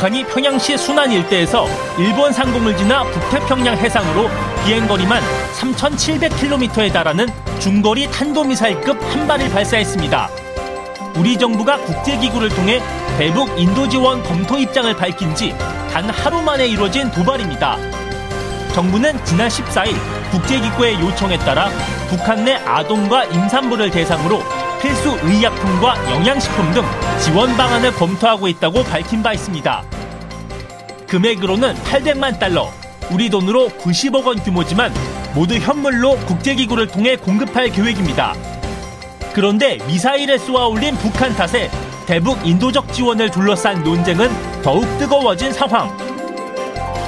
북한이 평양시 순안 일대에서 일본 상공을 지나 북태평양 해상으로 비행거리만 3,700km에 달하는 중거리 탄도미사일급 한 발을 발사했습니다. 우리 정부가 국제기구를 통해 대북 인도 지원 검토 입장을 밝힌 지 단 하루 만에 이루어진 도발입니다. 정부는 지난 14일 국제기구의 요청에 따라 북한 내 아동과 임산부를 대상으로 필수 의약품과 영양식품 등 지원 방안을 검토하고 있다고 밝힌 바 있습니다. 금액으로는 800만 달러, 우리 돈으로 90억 원 규모지만 모두 현물로 국제기구를 통해 공급할 계획입니다. 그런데 미사일을 쏘아 올린 북한 탓에 대북 인도적 지원을 둘러싼 논쟁은 더욱 뜨거워진 상황.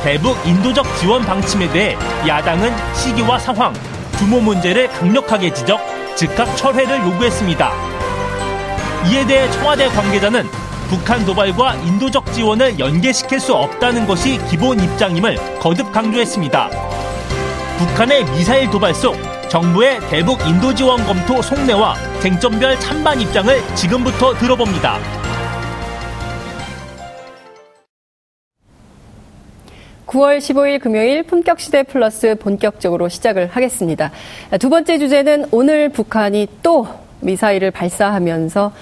대북 인도적 지원 방침에 대해 야당은 시기와 상황, 규모 문제를 강력하게 지적, 즉각 철회를 요구했습니다. 이에 대해 청와대 관계자는 북한 도발과 인도적 지원을 연계시킬 수 없다는 것이 기본 입장임을 거듭 강조했습니다. 북한의 미사일 도발 속 정부의 대북 인도 지원 검토 속내와 쟁점별 찬반 입장을 지금부터 들어봅니다. (9월 15일) 금요일 품격 시대 플러스 본격적으로 시작을 하겠습니다. 두 번째 주제는 오늘 북한이 또 미사일을 발사하면서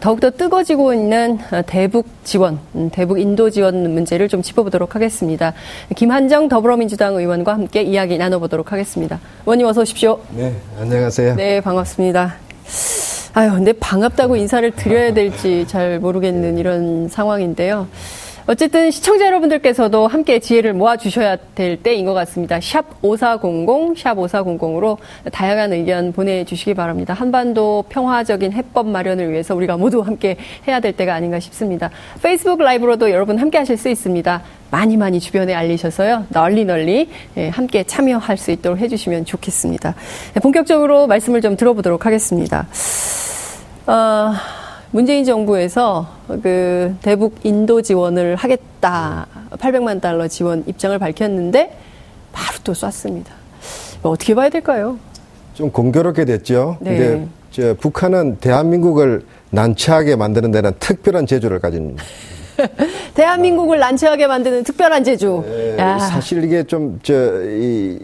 더욱더 뜨거지고 있는 대북 지원, 음, 대북 인도 지원 문제를 좀 짚어보도록 하겠습니다. 김한정 더불어민주당 의원과 함께 이야기 나눠보도록 하겠습니다. 의원님 어서 오십시오. 네, 안녕하세요. 네, 반갑습니다. 아유, 근데 반갑다고 인사를 드려야 될지 잘 모르겠는 이런 상황인데요. 어쨌든 시청자 여러분들께서도 함께 지혜를 모아주셔야 될 때인 것 같습니다. 샵 5400, 샵 5400으로 다양한 의견 보내주시기 바랍니다. 한반도 평화적인 해법 마련을 위해서 우리가 모두 함께 해야 될 때가 아닌가 싶습니다. 페이스북 라이브로도 여러분 함께 하실 수 있습니다. 많이 많이 주변에 알리셔서요. 널리 널리 예, 함께 참여할 수 있도록 해주시면 좋겠습니다. 네, 본격적으로 말씀을 좀 들어보도록 하겠습니다. 어... 문재인 정부에서 그 대북 인도 지원을 하겠다. 800만 달러 지원 입장을 밝혔는데 바로 또 쐈습니다. 어떻게 봐야 될까요? 좀 공교롭게 됐죠. 네. 근데 저 북한은 대한민국을 난처하게 만드는 데는 특별한 재주를 가진 대한민국을 난처하게 만드는 특별한 재주. 네, 사실 이게 좀 저 이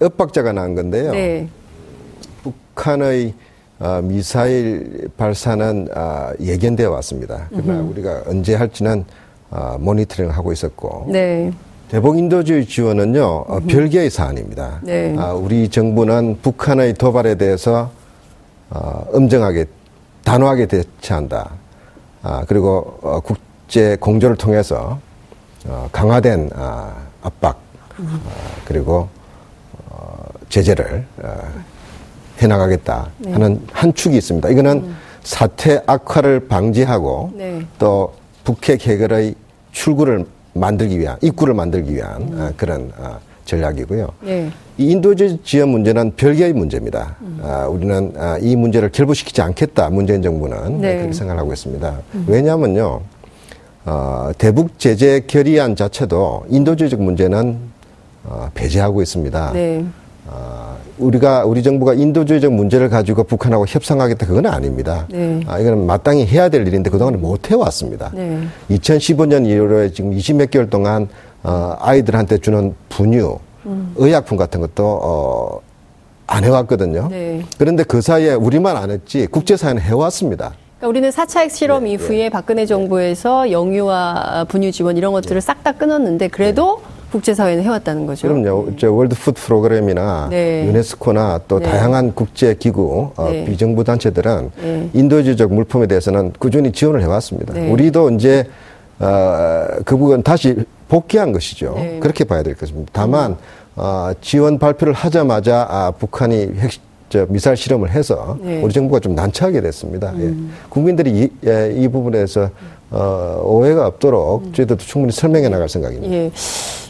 엇박자가 난 건데요. 네. 북한의 어, 미사일 발사는 어, 예견되어 왔습니다. 그러나 음흠. 우리가 언제 할지는 어, 모니터링 하고 있었고 네. 대북 인도주의 지원은요 어, 별개의 사안입니다. 네. 아, 우리 정부는 북한의 도발에 대해서 어, 엄정하게 단호하게 대처한다. 아, 그리고 어, 국제 공조를 통해서 어, 강화된 아, 압박 음. 아, 그리고 어, 제재를 어, 해나가겠다 네. 하는 한 축이 있습니다. 이거는 음. 사태 악화를 방지하고 네. 또 북핵 해결의 출구를 만들기 위한 입구를 만들기 위한 음. 아, 그런 아, 전략이고요. 네. 이 인도적 지원 문제는 별개의 문제입니다. 음. 아, 우리는 아, 이 문제를 결부시키지 않겠다. 문재인 정부는 네. 그렇게 생각하고 있습니다. 음. 왜냐하면요, 어, 대북 제재 결의안 자체도 인도주의적 문제는 어, 배제하고 있습니다. 네. 어, 우리가 우리 정부가 인도주의적 문제를 가지고 북한하고 협상하겠다 그건 아닙니다. 네. 아, 이거는 마땅히 해야 될 일인데 그동안 못 해왔습니다. 네. 2015년 이후로 지금 20몇 개월 동안 어, 아이들한테 주는 분유, 음. 의약품 같은 것도 어, 안 해왔거든요. 네. 그런데 그 사이에 우리만 안 했지 국제사회는 해왔습니다. 그러니까 우리는 4차 핵실험 네, 이후에 네. 박근혜 정부에서 영유아 분유 지원 이런 것들을 네. 싹다 끊었는데 그래도 네. 국제사회는 해왔다는 거죠. 그럼요. 저 World Food Program이나 네. 유네스코나 또 네. 다양한 국제기구, 어, 네. 비정부 단체들은 네. 인도주의적 물품에 대해서는 꾸준히 지원을 해왔습니다. 네. 우리도 이제 어, 그 부분 다시 복귀한 것이죠. 네. 그렇게 봐야 될 것입니다. 다만 어, 지원 발표를 하자마자 아, 북한이 핵, 저 미사일 실험을 해서 우리 정부가 좀 난처하게 됐습니다. 예. 음. 예. 국민들이 이, 예, 이 부분에서 어, 오해가 없도록 음. 저희들도 충분히 설명해 나갈 생각입니다. 예.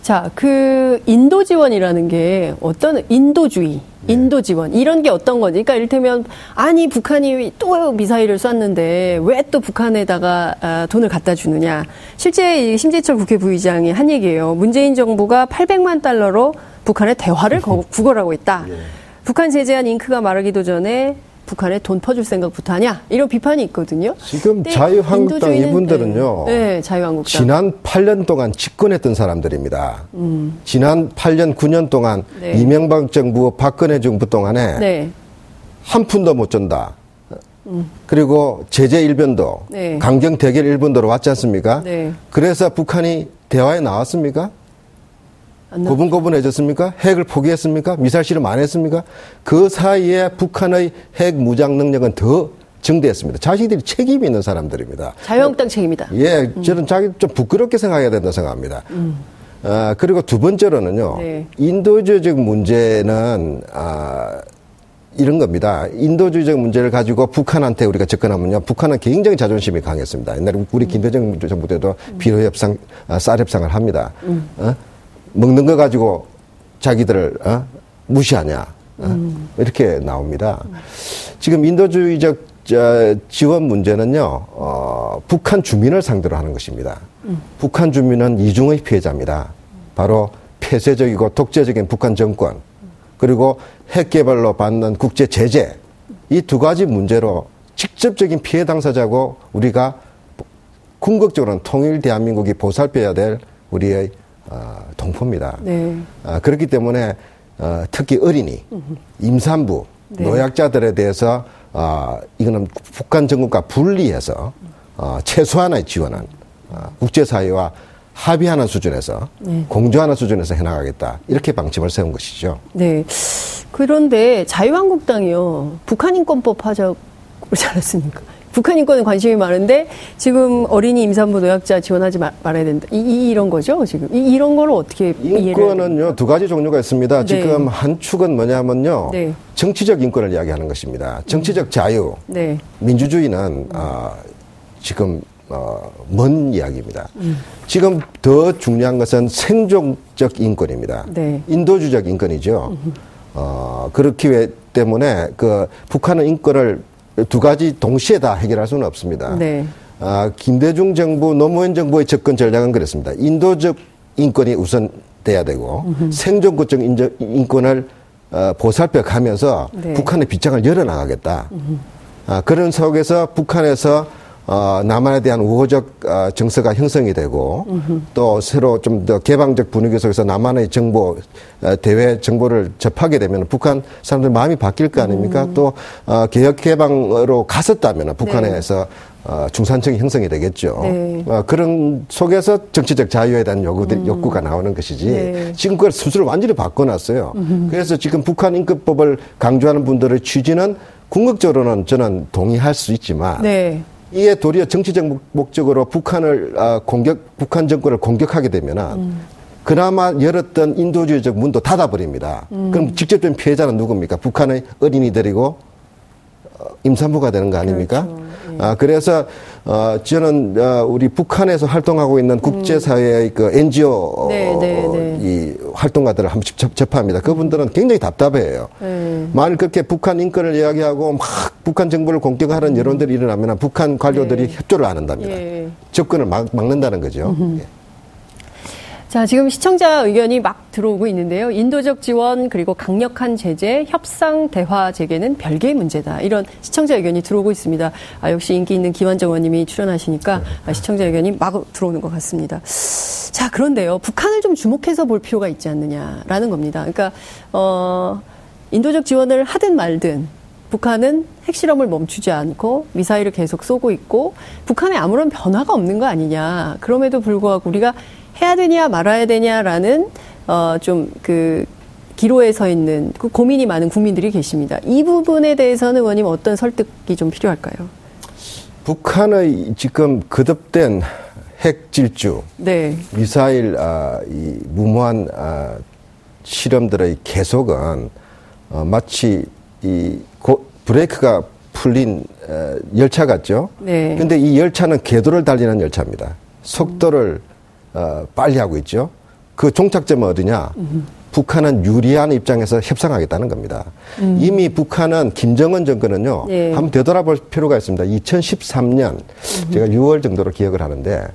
자, 그 인도 지원이라는 게 어떤 인도주의, 네. 인도 지원 이런 게 어떤 거지? 그러니까 이를테면 아니 북한이 또 미사일을 쐈는데 왜 또 북한에다가 아, 돈을 갖다 주느냐? 실제 심재철 국회 부의장이 한 얘기예요. 문재인 정부가 800만 달러로 북한의 대화를 구걸하고 있다. 예. 북한 제재한 잉크가 마르기도 전에 북한에 돈 퍼줄 생각부터 하냐 이런 비판이 있거든요. 지금 자유한국당 이분들은요. 네, 네, 자유한국당. 지난 8년 동안 집권했던 사람들입니다. 음. 지난 8년 9년 동안 네. 이명박 정부 박근혜 정부 동안에 네. 한 푼도 못 준다. 음. 그리고 제재 일변도 네. 강경 대결 일본도로 왔지 않습니까? 네. 그래서 북한이 대화에 나왔습니까? 고분고분해졌습니까? 핵을 포기했습니까? 미사일 실험 안 했습니까? 그 사이에 북한의 핵 무장 능력은 더 증대했습니다. 자신들이 책임이 있는 사람들입니다. 자유한국당 책임이다. 예, 저는 자기 좀 부끄럽게 생각해야 된다 생각합니다. 음. 아, 그리고 두 번째로는요, 네. 인도주의적 문제는, 아, 이런 겁니다. 인도주의적 문제를 가지고 북한한테 우리가 접근하면요. 북한은 굉장히 자존심이 강했습니다. 옛날에 우리 음. 김대중 정부 때도 비로협상, 아, 쌀협상을 합니다. 음. 어? 먹는 거 가지고 자기들을 어? 무시하냐 어? 음. 이렇게 나옵니다. 지금 인도주의적 지원 문제는요 어, 북한 주민을 상대로 하는 것입니다. 음. 북한 주민은 이중의 피해자입니다. 바로 폐쇄적이고 독재적인 북한 정권 그리고 핵 개발로 받는 국제 제재 이 두 가지 문제로 직접적인 피해 당사자고 우리가 궁극적으로는 통일 대한민국이 보살펴야 될 우리의 어, 동포입니다. 네. 어, 그렇기 때문에 어, 특히 어린이, 임산부, 네. 노약자들에 대해서 어, 이거는 북한 정권과 분리해서 어, 최소한의 지원은 어, 국제사회와 합의하는 수준에서 네. 공조하는 수준에서 해나가겠다 이렇게 방침을 세운 것이죠. 네. 그런데 자유한국당이요 북한 인권법 하자고 그러지 않았습니까? 북한 인권에 관심이 많은데 지금 어린이 임산부 노약자 지원하지 말, 아야 된다. 이, 런 거죠, 지금. 이, 런 거를 어떻게 인권은요 두 가지 종류가 있습니다. 네. 지금 한 축은 뭐냐면요 네. 정치적 인권을 이야기하는 것입니다. 정치적 자유, 네. 민주주의는 어, 지금 어, 먼 이야기입니다. 음. 지금 더 중요한 것은 생존적 인권입니다. 네. 인도주의적 인권이죠. 음. 어, 그렇기 때문에 그 북한은 인권을 두 가지 동시에 다 해결할 수는 없습니다. 네. 아, 김대중 정부, 노무현 정부의 접근 전략은 그랬습니다. 인도적 인권이 우선 돼야 되고 음흠. 생존권적 인권을 어, 보살펴 가면서 네. 북한의 빗장을 열어나가겠다. 아, 그런 속에서 북한에서 어, 남한에 대한 우호적 어, 정서가 형성이 되고 음흠. 또 새로 좀 더 개방적 분위기 속에서 남한의 정보 어, 대외 정보를 접하게 되면 북한 사람들 마음이 바뀔 거 아닙니까? 음. 또 어, 개혁 개방으로 갔었다면 북한에서 네. 어, 중산층이 형성이 되겠죠. 네. 어, 그런 속에서 정치적 자유에 대한 요구들, 음. 욕구가 나오는 것이지 네. 지금 그걸 수술을 완전히 바꿔놨어요. 음. 그래서 지금 북한 인권법을 강조하는 분들의 취지는 궁극적으로는 저는 동의할 수 있지만 네. 이에 도리어 정치적 목적으로 북한을 아, 공격, 북한 정권을 공격하게 되면은 음. 그나마 열었던 인도주의적 문도 닫아버립니다. 음. 그럼 직접적인 피해자는 누굽니까? 북한의 어린이들이고 어, 임산부가 되는 거 아닙니까? 그렇죠. 예. 아, 그래서, 어, 저는, 어, 우리 북한에서 활동하고 있는 국제사회의 음. 그 NGO, 네, 네, 네. 이 활동가들을 한번 접, 접합니다. 그분들은 굉장히 답답해요. 네. 만일 그렇게 북한 인권을 이야기하고 막 북한 정부를 공격하는 음. 여론들이 일어나면 북한 관료들이 네. 협조를 안 한답니다. 예. 접근을 막, 막는다는 거죠. 예. 자, 지금 시청자 의견이 막 들어오고 있는데요. 인도적 지원 그리고 강력한 제재, 협상 대화 재개는 별개의 문제다. 이런 시청자 의견이 들어오고 있습니다. 아, 역시 인기 있는 김환정 의원님이 출연하시니까 아, 시청자 의견이 막 들어오는 것 같습니다. 자, 그런데요. 북한을 좀 주목해서 볼 필요가 있지 않느냐라는 겁니다. 그러니까 어 인도적 지원을 하든 말든 북한은 핵실험을 멈추지 않고 미사일을 계속 쏘고 있고 북한에 아무런 변화가 없는 거 아니냐. 그럼에도 불구하고 우리가 해야 되냐 말아야 되냐라는 어 좀 그 기로에 서 있는 그 고민이 많은 국민들이 계십니다. 이 부분에 대해서는 의원님 어떤 설득이 좀 필요할까요? 북한의 지금 거듭된 핵 질주, 네. 미사일 아, 이 무모한 아, 실험들의 계속은 어, 마치 이 고, 브레이크가 풀린 어, 열차 같죠. 네. 근데 이 열차는 궤도를 달리는 열차입니다. 속도를 어, 빨리 하고 있죠. 그 종착점은 어디냐? 음. 북한은 유리한 입장에서 협상하겠다는 겁니다. 음. 이미 북한은 김정은 정권은요, 네. 한번 되돌아볼 필요가 있습니다. 2013년, 음. 제가 6월 정도로 기억을 하는데,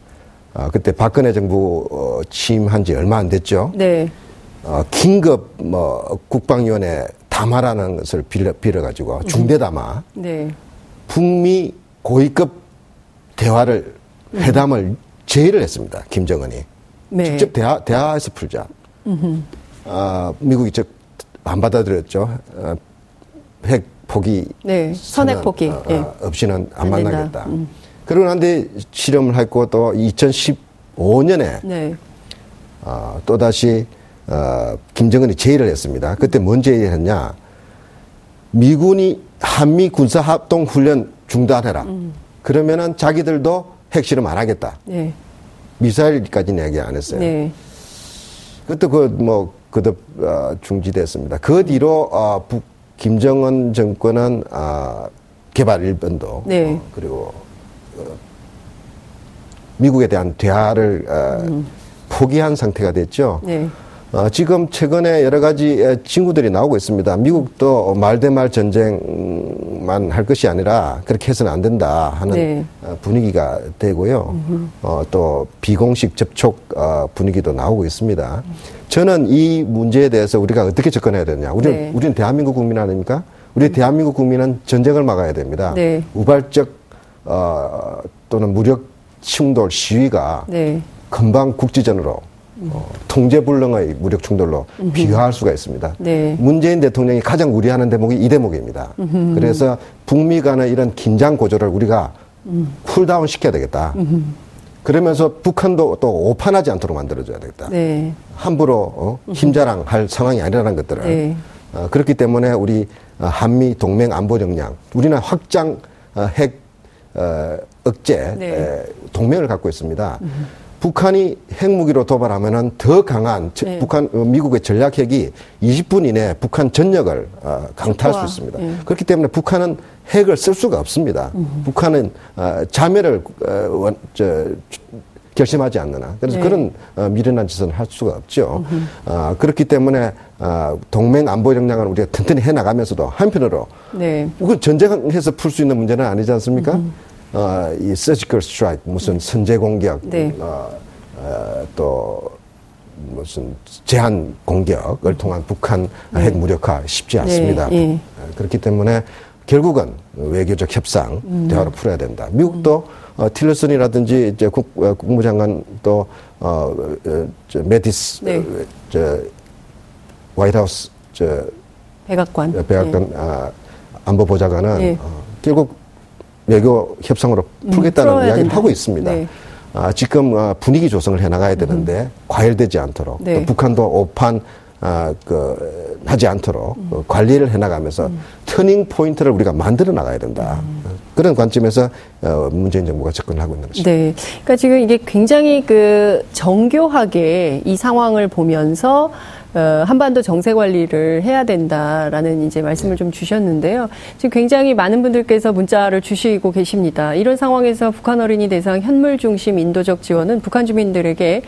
어, 그때 박근혜 정부 어, 취임한 지 얼마 안 됐죠. 네. 어, 긴급 뭐 국방위원회 담화라는 것을 빌려, 빌어가지고 중대 담화. 네. 북미 고위급 대화를 회담을 제의를 했습니다. 김정은이 네. 직접 대화 대화에서 풀자. 아 미국이 즉 안 받아들였죠. 어, 핵 포기. 네. 선핵 포기 어, 네. 없이는 안, 안 만나겠다. 음. 그러고 난데 실험을 했고 또 2015년에 네. 어, 또 다시 어, 김정은이 제의를 했습니다. 그때 뭔 제의를 했냐? 미군이 한미 군사 합동 훈련 중단해라. 음. 그러면은 자기들도 핵실험 안 하겠다. 네. 미사일까지는 얘기 안 했어요. 네. 그때 그뭐 그도 어, 중지됐습니다. 그 뒤로 어, 북 김정은 정권은 어, 개발 일본도 네. 어, 그리고 어, 미국에 대한 대화를 어, 음. 포기한 상태가 됐죠. 네. 어, 지금 최근에 여러 가지 친구들이 나오고 있습니다. 미국도 말대말 전쟁만 할 것이 아니라 그렇게 해서는 안 된다 하는 네. 어, 분위기가 되고요. 어, 또 비공식 접촉 어, 분위기도 나오고 있습니다. 저는 이 문제에 대해서 우리가 어떻게 접근해야 되냐. 우리는, 네. 우리는 대한민국 국민 아닙니까? 우리 대한민국 국민은 전쟁을 막아야 됩니다. 네. 우발적 어, 또는 무력 충돌 시위가 네. 금방 국지전으로 어, 통제불능의 무력 충돌로 음흠. 비화할 수가 있습니다. 네. 문재인 대통령이 가장 우려하는 대목이 이 대목입니다. 음흠. 그래서 북미 간의 이런 긴장 고조를 우리가 음. cool down 시켜야 되겠다. 음흠. 그러면서 북한도 또 오판하지 않도록 만들어줘야 되겠다. 네. 함부로 어, 힘자랑할 상황이 아니라는 것들을 네. 어, 그렇기 때문에 우리 어, 한미 동맹 안보 역량, 우리는 확장 어, 핵 어, 억제 네. 에, 동맹을 갖고 있습니다. 북한이 핵무기로 도발하면은 더 강한 네. 북한 어, 미국의 전략 핵이 20분 이내 북한 전역을 어, 강타할 수 있습니다. 네. 그렇기 때문에 북한은 핵을 쓸 수가 없습니다. 음. 북한은 어, 자멸을 어, 저, 결심하지 않느나 그래서 네. 그런 어, 미련한 짓은 할 수가 없죠. 어, 그렇기 때문에 어, 동맹 안보 역량을 우리가 튼튼히 해 나가면서도 한편으로 네. 그 전쟁해서 풀 수 있는 문제는 아니지 않습니까? 음. 어, 이 surgical strike 무슨 선제 공격 네. 어, 어, 또 무슨 제한 공격을 통한 북한 네. 핵 무력화 쉽지 않습니다. 네. 네. 그렇기 때문에 결국은 외교적 협상 음. 대화로 풀어야 된다. 미국도 어, 틸러슨이라든지 이제 국, 어, 국무장관 또 어, 어, 저 매티스 네. 어, 저 White House 저 백악관 백악관 네. 아, 안보 보좌관은 네. 어, 결국 외교 협상으로 음, 풀겠다는 음, 이야기를 된다. 하고 있습니다. 네. 아, 지금 아, 분위기 조성을 해 나가야 되는데 음. 과열되지 않도록 네. 또 북한도 오판 아, 그, 하지 않도록 음. 그 관리를 해 나가면서 음. turning point를 우리가 만들어 나가야 된다. 음. 그런 관점에서 어, 문재인 정부가 접근을 하고 있는 것입니다. 네. 그러니까 지금 이게 굉장히 그 정교하게 이 상황을 보면서 어, 한반도 정세 관리를 해야 된다라는 이제 말씀을 좀 주셨는데요. 지금 굉장히 많은 분들께서 문자를 주시고 계십니다. 이런 상황에서 북한 어린이 대상 현물 중심 인도적 지원은 북한 주민들에게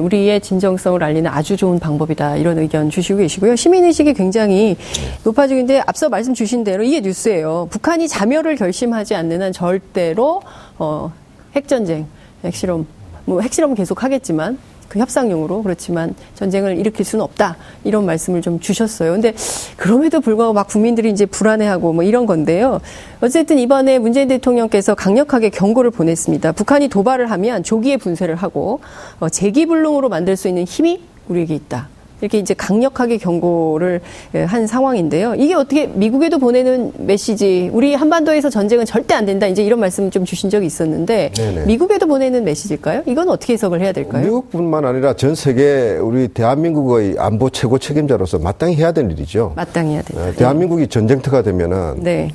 우리의 진정성을 알리는 아주 좋은 방법이다. 이런 의견 주시고 계시고요. 시민의식이 굉장히 높아지고 있는데 앞서 말씀 주신 대로 이게 뉴스예요. 북한이 자멸을 결심하지 않는 한 절대로 어, 핵전쟁, 핵실험, 뭐 핵실험은 계속 하겠지만 그 협상용으로 그렇지만 전쟁을 일으킬 수는 없다 이런 말씀을 좀 주셨어요. 근데 그럼에도 불구하고 막 국민들이 이제 불안해하고 뭐 이런 건데요. 어쨌든 이번에 문재인 대통령께서 강력하게 경고를 보냈습니다. 북한이 도발을 하면 조기에 분쇄를 하고 어, 재기불능으로 만들 수 있는 힘이 우리에게 있다. 이렇게 이제 강력하게 경고를 예, 한 상황인데요. 이게 어떻게 미국에도 보내는 메시지, 우리 한반도에서 전쟁은 절대 안 된다. 이제 이런 말씀 좀 주신 적이 있었는데 네네. 미국에도 보내는 메시지일까요? 이건 어떻게 해석을 해야 될까요? 미국뿐만 아니라 전 세계 우리 대한민국의 안보 최고 책임자로서 마땅히 해야 될 일이죠. 마땅히 해야 된다. 네, 대한민국이 전쟁터가 되면은 네.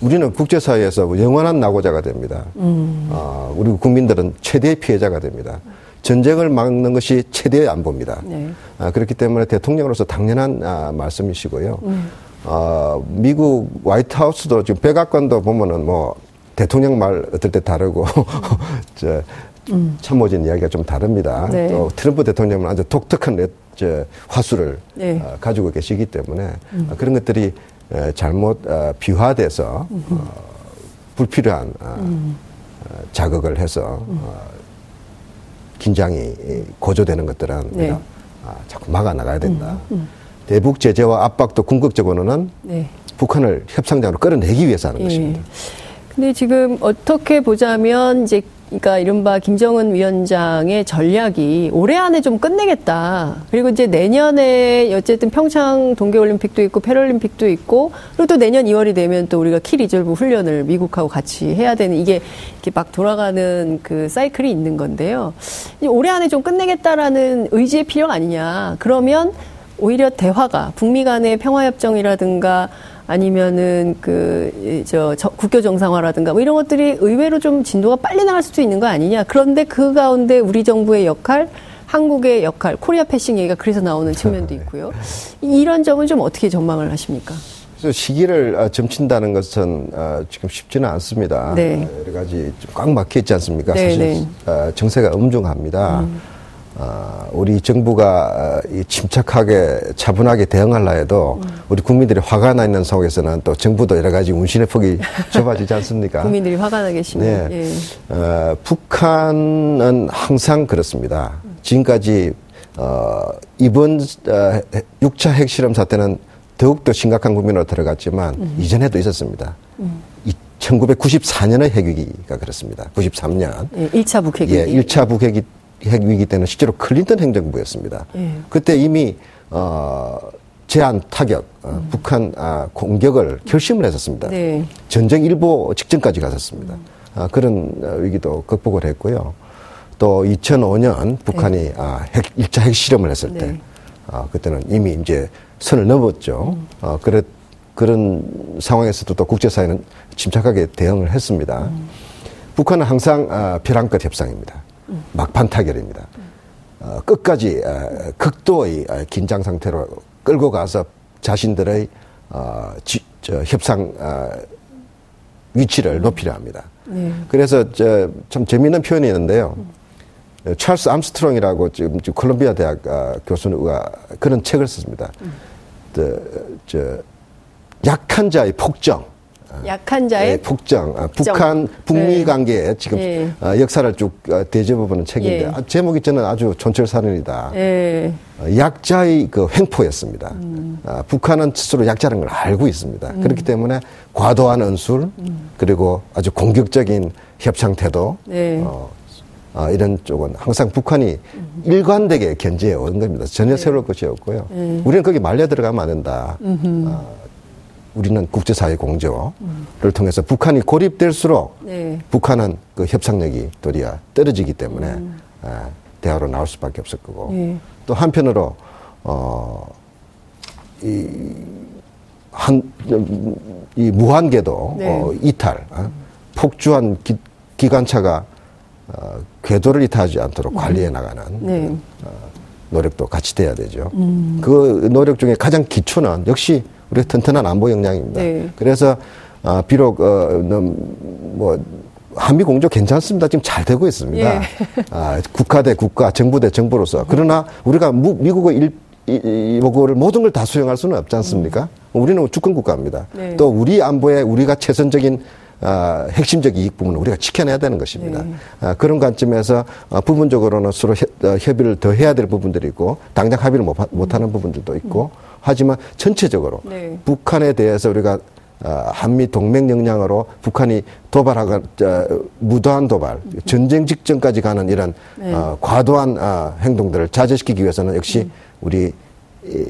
우리는 국제사회에서 영원한 낙오자가 됩니다. 음. 어, 우리 국민들은 최대의 피해자가 됩니다. 전쟁을 막는 것이 최대의 안보입니다. 네. 아, 그렇기 때문에 대통령으로서 당연한 아, 말씀이시고요. 음. 아, 미국 화이트하우스도 지금 백악관도 보면은 뭐 대통령 말 어떨 때 다르고 저 음. 참모진 이야기가 좀 다릅니다. 네. 또 트럼프 대통령은 아주 독특한 저 화수를 네. 어, 가지고 계시기 때문에 음. 아, 그런 것들이 에, 잘못 어, 비화돼서 어, 불필요한 어, 음. 어, 자극을 해서 음. 어, 긴장이 고조되는 것들은 네. 아, 자꾸 막아 나가야 된다. 음, 음. 대북 제재와 압박도 궁극적으로는 네. 북한을 협상장으로 끌어내기 위해서 하는 예. 것입니다. 근데 지금 어떻게 보자면 이제 그러니까 이른바 김정은 위원장의 전략이 올해 안에 좀 끝내겠다. 그리고 이제 내년에 어쨌든 평창 동계올림픽도 있고 패럴림픽도 있고 그리고 또 내년 2월이 되면 또 우리가 키 리졸브 훈련을 미국하고 같이 해야 되는 이게 이렇게 막 돌아가는 그 사이클이 있는 건데요. 올해 안에 좀 끝내겠다라는 의지의 피력 아니냐. 그러면 오히려 대화가 북미 간의 평화협정이라든가 아니면은 그, 저, 저 국교 정상화라든가 뭐 이런 것들이 의외로 좀 진도가 빨리 나갈 수도 있는 거 아니냐. 그런데 그 가운데 우리 정부의 역할, 한국의 역할, Korea passing 얘기가 그래서 나오는 측면도 있고요. 이런 점은 좀 어떻게 전망을 하십니까? 시기를 아, 점친다는 것은 아, 지금 쉽지는 않습니다. 네. 여러 가지 꽉 막혀 있지 않습니까? 네, 사실 네. 아, 정세가 엄중합니다. 음. 어, 우리 정부가 어, 침착하게 차분하게 대응하려 해도 음. 우리 국민들이 화가 나 있는 속에서는 또 정부도 여러 가지 운신의 폭이 좁아지지 않습니까? 국민들이 화가 나 계시면. 네. 예. 어, 북한은 항상 그렇습니다. 지금까지 어, 이번 어, 6차 핵실험 사태는 더욱더 심각한 국면으로 들어갔지만 음. 이전에도 있었습니다. 음. 1994년의 핵위기가 그렇습니다. 93년. 예, 1차 북핵위기. 예, 1차 북핵위 핵위기 때는 실제로 클린턴 행정부였습니다. 예. 그때 이미 어, 제한 타격, 어, 음. 북한 아, 공격을 결심을 했었습니다. 네. 전쟁 일보 직전까지 갔었습니다. 음. 아, 그런 어, 위기도 극복을 했고요. 또 2005년 북한이 네. 아, 핵, 1차 핵실험을 했을 때, 네. 아, 그때는 이미 이제 선을 넘었죠. 음. 어, 그래, 그런 상황에서도 또 국제사회는 침착하게 대응을 했습니다. 음. 북한은 항상 아, 벼랑 끝 협상입니다. 막판 타결입니다. 어, 끝까지 어, 극도의 어, 긴장 상태로 끌고 가서 자신들의 어, 지, 저, 협상 어, 위치를 높이려 합니다. 네. 그래서 저, 참 재미있는 표현이 있는데요. 음. 찰스 암스트롱이라고 지금 컬럼비아 대학 어, 교수가 그런 책을 썼습니다. 음. 그, 저, 약한 자의 폭정. 약한 자의 예, 북정, 아, 북한 북미 네. 관계에 지금 예. 아, 역사를 쭉 아, 되짚어보는 책인데 예. 아, 제목이 저는 아주 촌철살인이다. 예. 어, 약자의 그 횡포였습니다. 음. 아, 북한은 스스로 약자라는 걸 알고 있습니다. 음. 그렇기 때문에 과도한 은술 음. 그리고 아주 공격적인 협상 태도 네. 어, 아, 이런 쪽은 항상 북한이 음. 일관되게 견제해 온 겁니다. 전혀 네. 새로울 것이 없고요. 네. 우리는 거기 말려 들어가면 안 된다. 아, 우리는 국제사회 공조를 음. 통해서 북한이 고립될수록 네. 북한은 그 협상력이 도리어 떨어지기 때문에 음. 아, 대화로 나올 수밖에 없을 거고 네. 또 한편으로 어, 이, 한, 이 무한궤도 네. 어, 이탈, 어? 폭주한 기, 기관차가 어, 궤도를 이탈하지 않도록 음. 관리해 나가는 네. 어, 노력도 같이 돼야 되죠. 음. 그 노력 중에 가장 기초는 역시 우리 튼튼한 안보 역량입니다. 네. 그래서 아, 비록 어, 뭐 한미 공조 괜찮습니다. 지금 잘 되고 있습니다. 예. 아, 국가 대 국가, 정부 대 정부로서. 그러나 우리가 무, 미국의 일, 이, 이거를 모든 걸 다 수용할 수는 없지 않습니까? 음. 우리는 주권 국가입니다. 네. 또 우리 안보에 우리가 최선적인 어, 핵심적 이익 부분을 우리가 지켜내야 되는 것입니다. 네. 어, 그런 관점에서 어, 부분적으로는 서로 협, 어, 협의를 더 해야 될 부분들이 있고 당장 합의를 못, 못하는 음. 부분들도 있고 음. 하지만 전체적으로 네. 북한에 대해서 우리가 어, 한미 동맹 역량으로 북한이 도발하고 어, 무도한 도발, 전쟁 직전까지 가는 이런 네. 어, 과도한 어, 행동들을 자제시키기 위해서는 역시 음. 우리 이,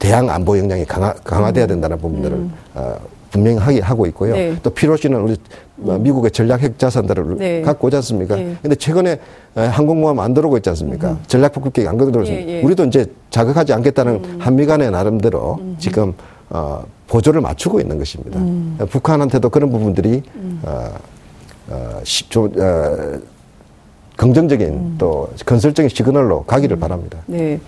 대양 안보 역량이 강화, 강화돼야 된다는 부분들을 음. 어, 분명히 하게 하고 있고요. 네. 또 필요시는 우리 음. 미국의 전략 핵 자산들을 네. 갖고 오지 않습니까? 네. 근데 최근에 항공모함 안 들어오고 있지 않습니까? 음. 전략 폭격기 안 들어오고 있습니다. 예, 예. 우리도 이제 자극하지 않겠다는 음. 한미 간의 나름대로 음. 지금 어, 보조를 맞추고 있는 것입니다. 음. 북한한테도 그런 부분들이 음. 어, 어, 시, 조, 어, 긍정적인 음. 또 건설적인 시그널로 가기를 음. 바랍니다. 네.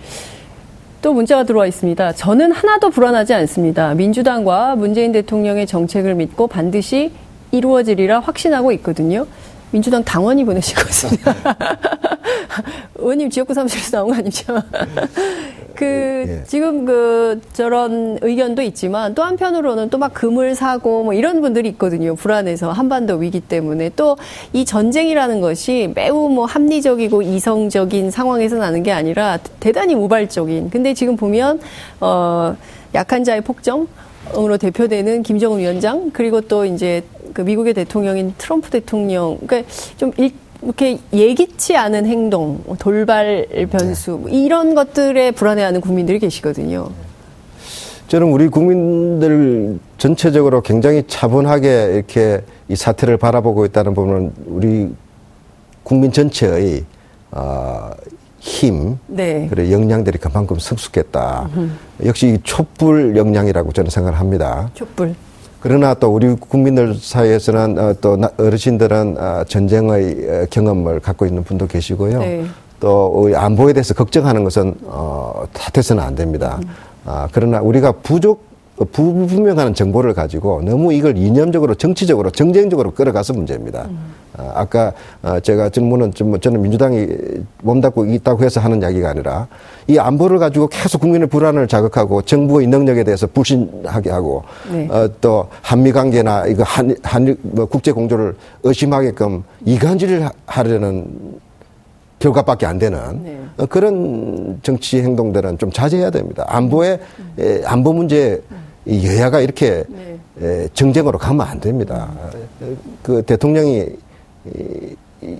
또 문자가 들어와 있습니다. 저는 하나도 불안하지 않습니다. 민주당과 문재인 대통령의 정책을 믿고 반드시 이루어지리라 확신하고 있거든요. 민주당 당원이 보내신 것습니다 의원님 지역구 사무실에서 나온 거 아니죠? 그 예. 지금 그 저런 의견도 있지만 또 한편으로는 또 막 금을 사고 뭐 이런 분들이 있거든요. 불안해서 한반도 위기 때문에 또 이 전쟁이라는 것이 매우 뭐 합리적이고 이성적인 상황에서 나는 게 아니라 대단히 우발적인. 근데 지금 보면 어 약한 자의 폭정 으로 대표되는 김정은 위원장 그리고 또 이제 그 미국의 대통령인 트럼프 대통령 그러니까 좀 일, 이렇게 예기치 않은 행동, 돌발 변수 네. 이런 것들에 불안해하는 국민들이 계시거든요. 저는 우리 국민들 전체적으로 굉장히 차분하게 이렇게 이 사태를 바라보고 있다는 부분은 우리 국민 전체의 어, 힘, 네. 그리고 역량들이 그만큼 성숙했다. 음. 역시 촛불 역량이라고 저는 생각을 합니다. 촛불. 그러나 또 우리 국민들 사이에서는 어, 또 어르신들은 어, 전쟁의 어, 경험을 갖고 있는 분도 계시고요. 네. 또 안보에 대해서 걱정하는 것은 어, 탓해서는 안 됩니다. 음. 아, 그러나 우리가 부족 부분명한 정보를 가지고 너무 이걸 이념적으로 정치적으로 정쟁적으로 끌어가서 문제입니다. 음. 아, 까 어, 제가 질문은 좀뭐 저는 민주당이 몸담고 있다고 해서 하는 이야기가 아니라 이 안보를 가지고 계속 국민의 불안을 자극하고 정부의 능력에 대해서 불신하게 하고 네. 어, 또 한미 관계나 이거 한, 한 뭐 국제 공조를 의심하게끔 이간질을 하려는 결과밖에 안 되는 네. 어, 그런 정치 행동들은 좀 자제해야 됩니다. 안보에 음. 에, 안보 문제 음. 이 여야가 이렇게 네. 에, 정쟁으로 가면 안 됩니다. 그 대통령이 이, 이,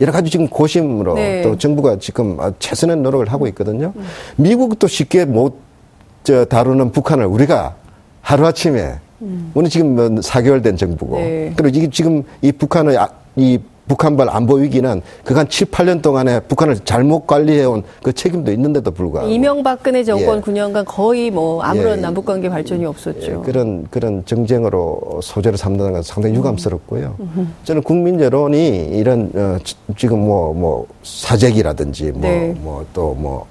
여러 가지 지금 고심으로 네. 또 정부가 지금 최선의 노력을 하고 있거든요. 음. 미국도 쉽게 못 저, 다루는 북한을 우리가 하루아침에 음. 우리 지금 뭐 4개월 된 정부고. 네. 그리고 이게 지금 이 북한의 아, 이 북한발 안보 위기는 그간 7, 8년 동안에 북한을 잘못 관리해온 그 책임도 있는데도 불구하고 이명박근혜 정권 예. 9년간 거의 뭐 아무런 예. 남북 관계 발전이 없었죠. 예. 그런 그런 정쟁으로 소재를 삼는 건 상당히 유감스럽고요. 음. 저는 국민 여론이 이런 어, 지금 뭐뭐 뭐 사재기라든지 뭐 네. 뭐또뭐 뭐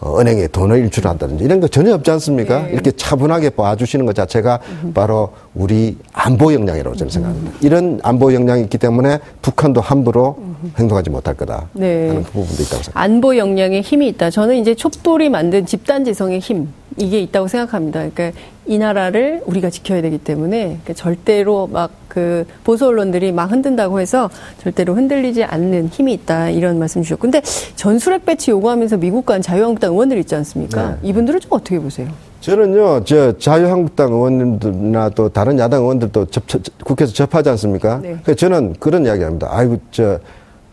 어, 은행에 돈을 일출한다든지 이런 거 전혀 없지 않습니까? 네. 이렇게 차분하게 봐주시는 것 자체가 음. 바로 우리 안보 역량이라고 저는 생각합니다. 음. 이런 안보 역량이 있기 때문에 북한도 함부로 음. 행동하지 못할 거다 네. 하는 그 부분도 있다고 생각합니다. 안보 역량에 힘이 있다. 저는 이제 촛불이 만든 집단 지성의 힘 이게 있다고 생각합니다. 그러니까 이 나라를 우리가 지켜야 되기 때문에 그러니까 절대로 막 그 보수 언론들이 막 흔든다고 해서 절대로 흔들리지 않는 힘이 있다 이런 말씀 주셨고 근데 전술핵 배치 요구하면서 미국 간 자유한국당 의원들 있지 않습니까? 네. 이분들은 좀 어떻게 보세요? 저는요, 저 자유한국당 의원님들이나 또 다른 야당 의원들도 접, 접, 국회에서 접하지 않습니까? 네. 그래서 저는 그런 이야기 합니다. 아이고 저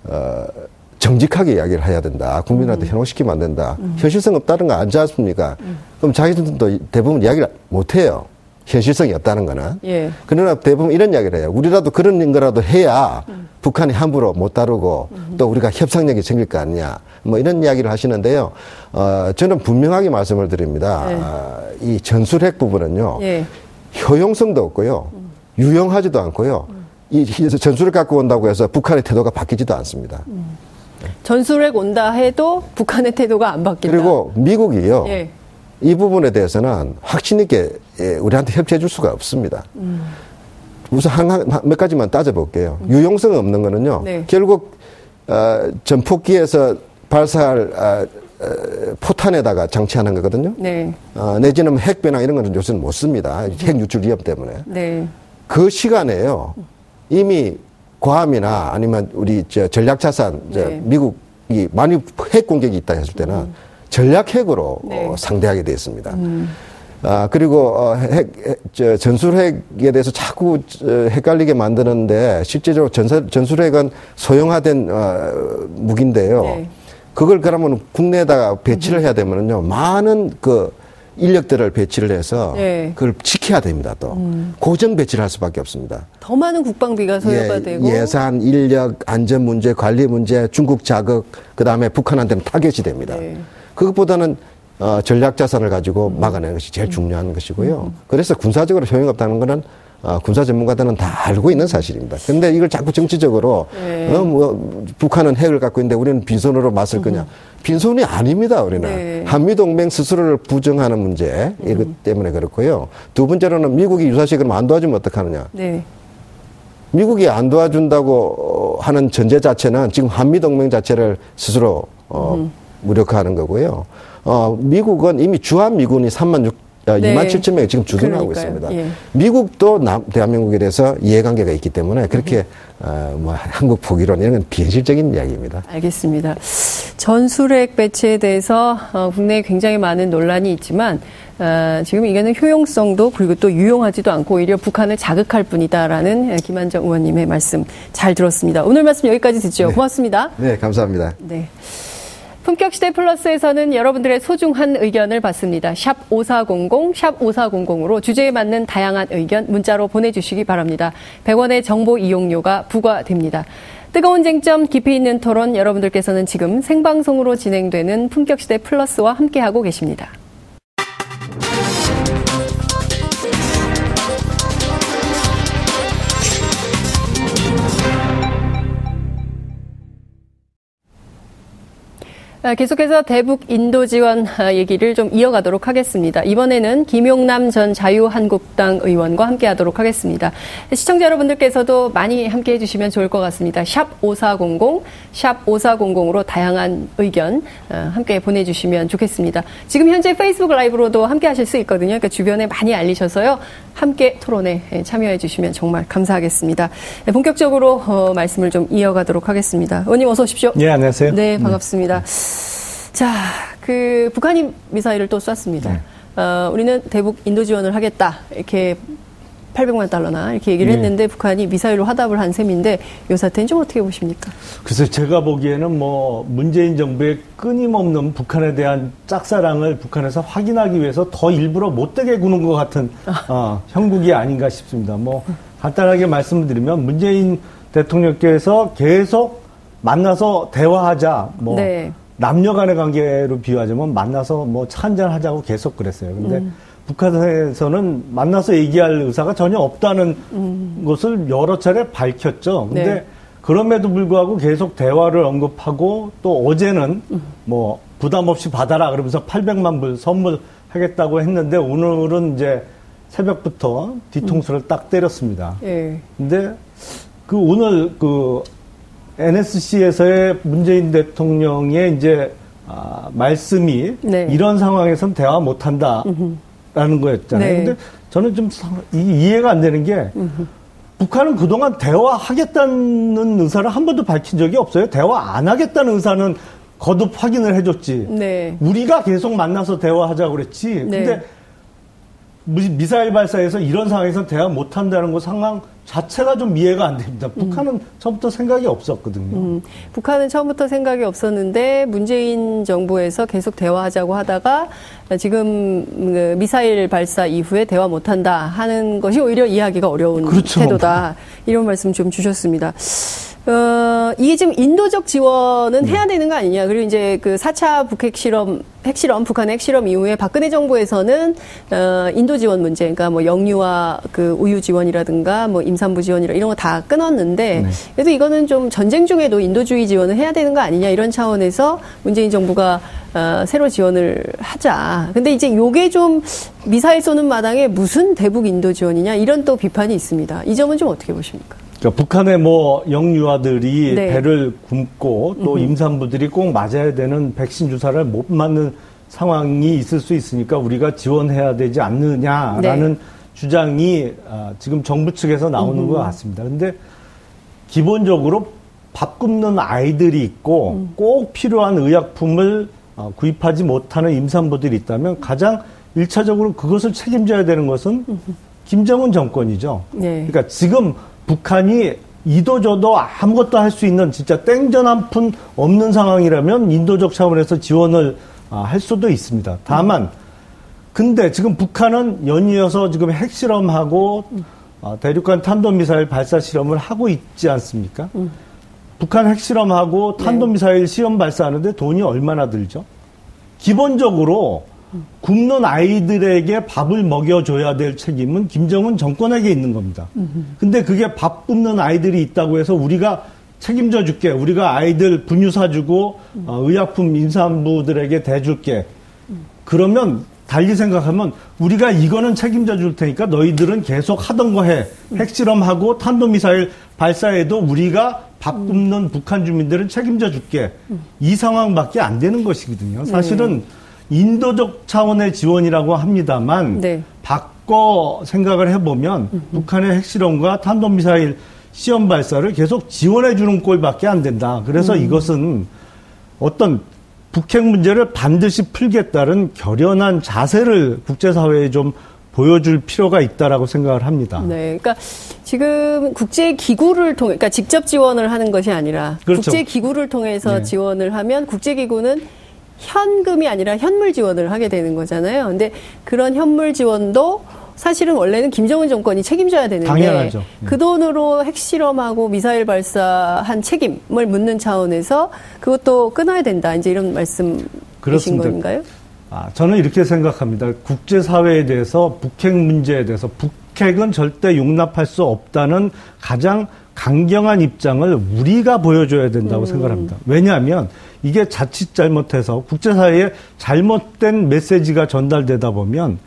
어, 정직하게 이야기를 해야 된다. 국민한테 음. 현혹시키면 안 된다. 음. 현실성 없다는 거 알지 않습니까? 음. 그럼 자기들도 대부분 이야기를 못 해요. 현실성이 없다는 거는. 예. 그러나 대부분 이런 이야기를 해요. 우리라도 그런 거라도 해야 음. 북한이 함부로 못 다루고 음. 또 우리가 협상력이 생길 거 아니냐. 뭐 이런 이야기를 하시는데요. 어, 저는 분명하게 말씀을 드립니다. 예. 어, 이 전술핵 부분은요. 예. 효용성도 없고요. 음. 유용하지도 않고요. 음. 이 전술핵 갖고 온다고 해서 북한의 태도가 바뀌지도 않습니다. 음. 전술핵 온다 해도 북한의 태도가 안 바뀐다. 그리고 미국이요. 예. 이 부분에 대해서는 확신 있게 예, 우리한테 협조해 줄 수가 없습니다. 음. 우선 한, 한, 몇 가지만 따져볼게요. 음. 유용성 없는 거는요. 네. 결국 어, 전폭기에서 발사할 어, 어, 포탄에다가 장치하는 거거든요. 네. 어, 내지는 핵배나 이런 거는 요새는 못 씁니다. 핵 유출 위험 때문에. 네. 그 시간에요. 이미 과함이나 아니면 우리 저 전략자산, 네. 미국이 많이 핵 공격이 있다 했을 때는 음. 전략 핵으로 네. 어, 상대하게 되어 있습니다. 음. 아, 그리고, 어, 핵, 저, 전술핵에 대해서 자꾸 헷갈리게 만드는데, 실제적으로 전설, 전술핵은 소형화된, 어, 무기인데요. 네. 그걸 그러면 국내에다가 배치를 해야 되면은요, 많은 그 인력들을 배치를 해서 네. 그걸 지켜야 됩니다, 또. 음. 고정 배치를 할 수밖에 없습니다. 더 많은 국방비가 소요가 예, 되고. 예산, 인력, 안전 문제, 관리 문제, 중국 자극, 그 다음에 북한한테는 타겟이 됩니다. 네. 그것보다는 어, 전략 자산을 가지고 막아내는 것이 제일 중요한 것이고요. 그래서 군사적으로 효용 없다는 것은 어, 군사 전문가들은 다 알고 있는 사실입니다. 근데 이걸 자꾸 정치적으로 네. 어, 뭐, 북한은 핵을 갖고 있는데 우리는 빈손으로 맞을 거냐? 빈손이 아닙니다. 우리는 네. 한미 동맹 스스로를 부정하는 문제 이것 때문에 그렇고요. 두 번째로는 미국이 유사시 그럼 안 도와주면 어떡하느냐? 네. 미국이 안 도와준다고 하는 전제 자체는 지금 한미 동맹 자체를 스스로 어, 음. 무력화하는 거고요. 어, 미국은 이미 주한 미군이 3만 6, 아, 네. 2만 7천 명이 지금 주둔하고 있습니다. 예. 미국도 남, 대한민국에 대해서 이해관계가 있기 때문에 그렇게 음. 어, 뭐 한국 포기론 이런 건 비현실적인 이야기입니다. 알겠습니다. 전술핵 배치에 대해서 어, 국내에 굉장히 많은 논란이 있지만 어, 지금 이게는 효용성도 그리고 또 유용하지도 않고 오히려 북한을 자극할 뿐이다라는 김한정 의원님의 말씀 잘 들었습니다. 오늘 말씀 여기까지 듣죠. 네. 고맙습니다. 네, 감사합니다. 네. 품격 시대 플러스에서는 여러분들의 소중한 의견을 받습니다. 샵 5400, 샵 5400으로 주제에 맞는 다양한 의견 문자로 보내주시기 바랍니다. 100원의 정보 이용료가 부과됩니다. 뜨거운 쟁점 깊이 있는 토론 여러분들께서는 지금 생방송으로 진행되는 품격 시대 플러스와 함께하고 계십니다. 계속해서 대북 인도 지원 아, 얘기를 좀 이어가도록 하겠습니다. 이번에는 김용남 전 자유한국당 의원과 함께 하도록 하겠습니다. 시청자 여러분들께서도 많이 함께 해주시면 좋을 것 같습니다. 샵 5400, 샵 5400으로 다양한 의견 아, 함께 보내주시면 좋겠습니다. 지금 현재 페이스북 라이브로도 함께 하실 수 있거든요. 그러니까 주변에 많이 알리셔서요. 함께 토론에 예, 참여해 주시면 정말 감사하겠습니다. 네, 본격적으로 어, 말씀을 좀 이어가도록 하겠습니다. 의원님 어서 오십시오. 네, 안녕하세요. 네, 반갑습니다. 네. 자, 그 북한이 미사일을 또 쐈습니다. 네. 어, 우리는 대북 인도 지원을 하겠다 이렇게 800만 달러나 이렇게 얘기를 네. 했는데 북한이 미사일로 화답을 한 셈인데 이 사태는 좀 어떻게 보십니까? 그래서 제가 보기에는 뭐 문재인 정부의 끊임없는 북한에 대한 짝사랑을 북한에서 확인하기 위해서 더 일부러 못되게 구는 것 같은 아. 어, 형국이 아닌가 싶습니다. 뭐 간단하게 말씀을 드리면 문재인 대통령께서 계속 만나서 대화하자 뭐 네. 남녀 간의 관계로 비유하자면 만나서 뭐 차 한잔 하자고 계속 그랬어요. 근데 음. 북한에서는 만나서 얘기할 의사가 전혀 없다는 음. 것을 여러 차례 밝혔죠. 근데 네. 그럼에도 불구하고 계속 대화를 언급하고 또 어제는 음. 뭐 부담 없이 받아라 그러면서 800만 불 선물 하겠다고 했는데 오늘은 이제 새벽부터 뒤통수를 음. 딱 때렸습니다. 예. 근데 그 오늘 그 NSC에서의 문재인 대통령의 이제 아, 말씀이 네. 이런 상황에선 대화 못 한다. 음흠. 라는 거였잖아요. 네. 근데 저는 좀 이해가 안 되는 게 북한은 그동안 대화하겠다는 의사를 한 번도 밝힌 적이 없어요. 대화 안 하겠다는 의사는 거듭 확인을 해줬지. 네. 우리가 계속 만나서 대화하자고 그랬지. 네. 근데 미사일 발사에서 이런 상황에서 대화 못 한다는 거 상황 자체가 좀 이해가 안 됩니다. 북한은 음. 처음부터 생각이 없었거든요. 음. 북한은 처음부터 생각이 없었는데 문재인 정부에서 계속 대화하자고 하다가 지금 그 미사일 발사 이후에 대화 못 한다 하는 것이 오히려 이해하기가 어려운 그렇죠. 태도다. 이런 말씀 좀 주셨습니다. 어, 이게 지금 인도적 지원은 해야 네. 되는 거 아니냐. 그리고 이제 그 4차 북핵 실험, 핵실험, 북한의 핵실험 이후에 박근혜 정부에서는, 어, 인도 지원 문제, 그러니까 뭐 영유아 그 우유 지원이라든가 뭐 임산부 지원이라 이런 거 다 끊었는데, 네. 그래도 이거는 좀 전쟁 중에도 인도주의 지원을 해야 되는 거 아니냐 이런 차원에서 문재인 정부가 어, 새로 지원을 하자. 근데 이제 요게 좀 미사일 쏘는 마당에 무슨 대북 인도 지원이냐 이런 또 비판이 있습니다. 이 점은 좀 어떻게 보십니까? 그러니까 북한의 뭐 영유아들이 네. 배를 굶고 또 임산부들이 꼭 맞아야 되는 백신 주사를 못 맞는 상황이 있을 수 있으니까 우리가 지원해야 되지 않느냐라는 네. 주장이 아, 지금 정부 측에서 나오는 음. 것 같습니다. 근데 기본적으로 밥 굶는 아이들이 있고 음. 꼭 필요한 의약품을 어, 구입하지 못하는 임산부들이 있다면 가장 일차적으로 그것을 책임져야 되는 것은 김정은 정권이죠. 네. 그러니까 지금 북한이 이도저도 아무것도 할 수 있는 진짜 땡전 한 푼 없는 상황이라면 인도적 차원에서 지원을 아, 할 수도 있습니다. 다만 근데 지금 북한은 연이어서 지금 핵실험하고 어, 대륙간 탄도미사일 발사 실험을 하고 있지 않습니까? 음. 북한 핵실험하고 네. 탄도미사일 네. 시험 발사하는데 돈이 얼마나 들죠? 기본적으로 굶는 아이들에게 밥을 먹여줘야 될 책임은 김정은 정권에게 있는 겁니다. 근데 그게 밥 굶는 아이들이 있다고 해서 우리가 책임져 줄게. 우리가 아이들 분유 사주고 어, 의약품 임산부들에게 대줄게. 그러면 달리 생각하면 우리가 이거는 책임져 줄 테니까 너희들은 계속 하던 거 해. 핵실험하고 탄도미사일 발사에도 우리가 밥 굶는 북한 주민들은 책임져 줄게. 이 상황밖에 안 되는 것이거든요. 사실은 네. 인도적 차원의 지원이라고 합니다만 네. 바꿔 생각을 해보면 음흠. 북한의 핵실험과 탄도미사일 시험 발사를 계속 지원해 주는 꼴밖에 안 된다. 그래서 음. 이것은 어떤 북핵 문제를 반드시 풀겠다는 결연한 자세를 국제사회에 좀 보여줄 필요가 있다라고 생각을 합니다. 네, 그러니까 지금 국제 기구를 통해, 그러니까 직접 지원을 하는 것이 아니라 그렇죠. 국제 기구를 통해서 네. 지원을 하면 국제 기구는 현금이 아니라 현물 지원을 하게 되는 거잖아요. 근데 그런 현물 지원도 사실은 원래는 김정은 정권이 책임져야 되는데 당연하죠. 네. 그 돈으로 핵실험하고 미사일 발사한 책임을 묻는 차원에서 그것도 끊어야 된다. 이제 이런 말씀이신 건가요? 아, 저는 이렇게 생각합니다. 국제사회에 대해서 북핵 문제에 대해서 북핵은 절대 용납할 수 없다는 가장 강경한 입장을 우리가 보여줘야 된다고 음. 생각합니다. 왜냐하면 이게 자칫 잘못해서 국제사회에 잘못된 메시지가 전달되다 보면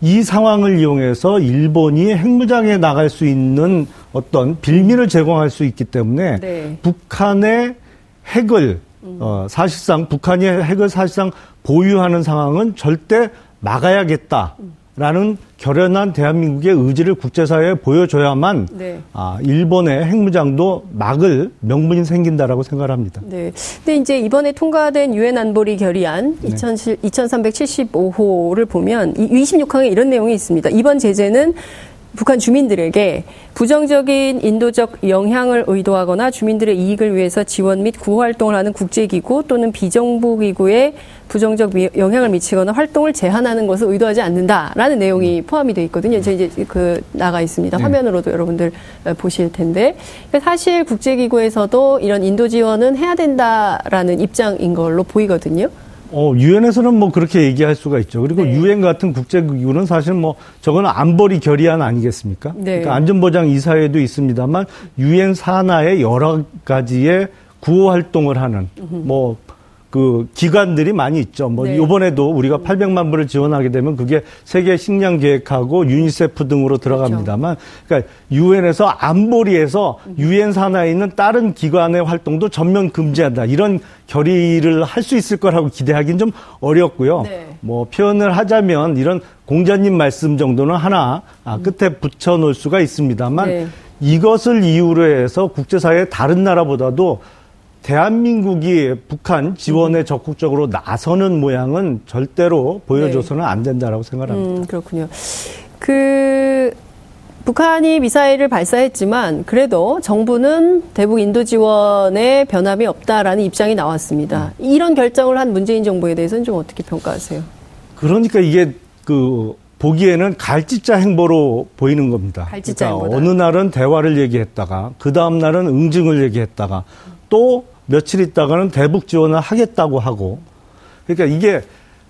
이 상황을 이용해서 일본이 핵무장에 나갈 수 있는 어떤 빌미를 제공할 수 있기 때문에 네. 북한의 핵을 음. 어, 사실상 북한이 핵을 사실상 보유하는 상황은 절대 막아야겠다. 음. 라는 결연한 대한민국의 의지를 국제사회에 보여줘야만 네. 아, 일본의 핵무장도 막을 명분이 생긴다라고 생각합니다. 네. 근데 이제 이번에 통과된 유엔 안보리 결의안 네. 2375호를 보면 26항에 이런 내용이 있습니다. 이번 제재는 북한 주민들에게 부정적인 인도적 영향을 의도하거나 주민들의 이익을 위해서 지원 및 구호 활동을 하는 국제기구 또는 비정부 기구에 부정적 영향을 미치거나 활동을 제한하는 것을 의도하지 않는다라는 내용이 포함이 되어 있거든요. 저 이제 그 나가 있습니다. 네. 화면으로도 여러분들 보실 텐데 사실 국제기구에서도 이런 인도 지원은 해야 된다라는 입장인 걸로 보이거든요. 어, 유엔에서는 뭐 그렇게 얘기할 수가 있죠. 그리고 네. 유엔 같은 국제기구는 사실 뭐 저거는 안보리 결의안 아니겠습니까? 네. 그러니까 안전보장 이사회도 있습니다만 유엔 산하의 여러 가지의 구호 활동을 하는 뭐 그 기관들이 많이 있죠. 뭐 네. 이번에도 우리가 800만 불을 지원하게 되면 그게 세계 식량 계획하고 유니세프 등으로 들어갑니다만 그러니까 유엔에서 안보리에서 유엔 산하에 있는 다른 기관의 활동도 전면 금지한다. 이런 결의를 할 수 있을 거라고 기대하기는 좀 어렵고요. 네. 뭐 표현을 하자면 이런 공자님 말씀 정도는 하나 아, 끝에 붙여 놓을 수가 있습니다만 네. 이것을 이유로 해서 국제사회 다른 나라보다도 대한민국이 북한 지원에 적극적으로 나서는 모양은 절대로 보여줘서는 안 된다라고 생각합니다. 음, 그렇군요. 그 북한이 미사일을 발사했지만 그래도 정부는 대북 인도 지원에 변함이 없다라는 입장이 나왔습니다. 음. 이런 결정을 한 문재인 정부에 대해서는 좀 어떻게 평가하세요? 그러니까 이게 그 보기에는 갈짓자 행보로 보이는 겁니다. 갈짓자 그러니까 어느 날은 대화를 얘기했다가 그 다음 날은 응징을 얘기했다가 또 며칠 있다가는 대북 지원을 하겠다고 하고 그러니까 이게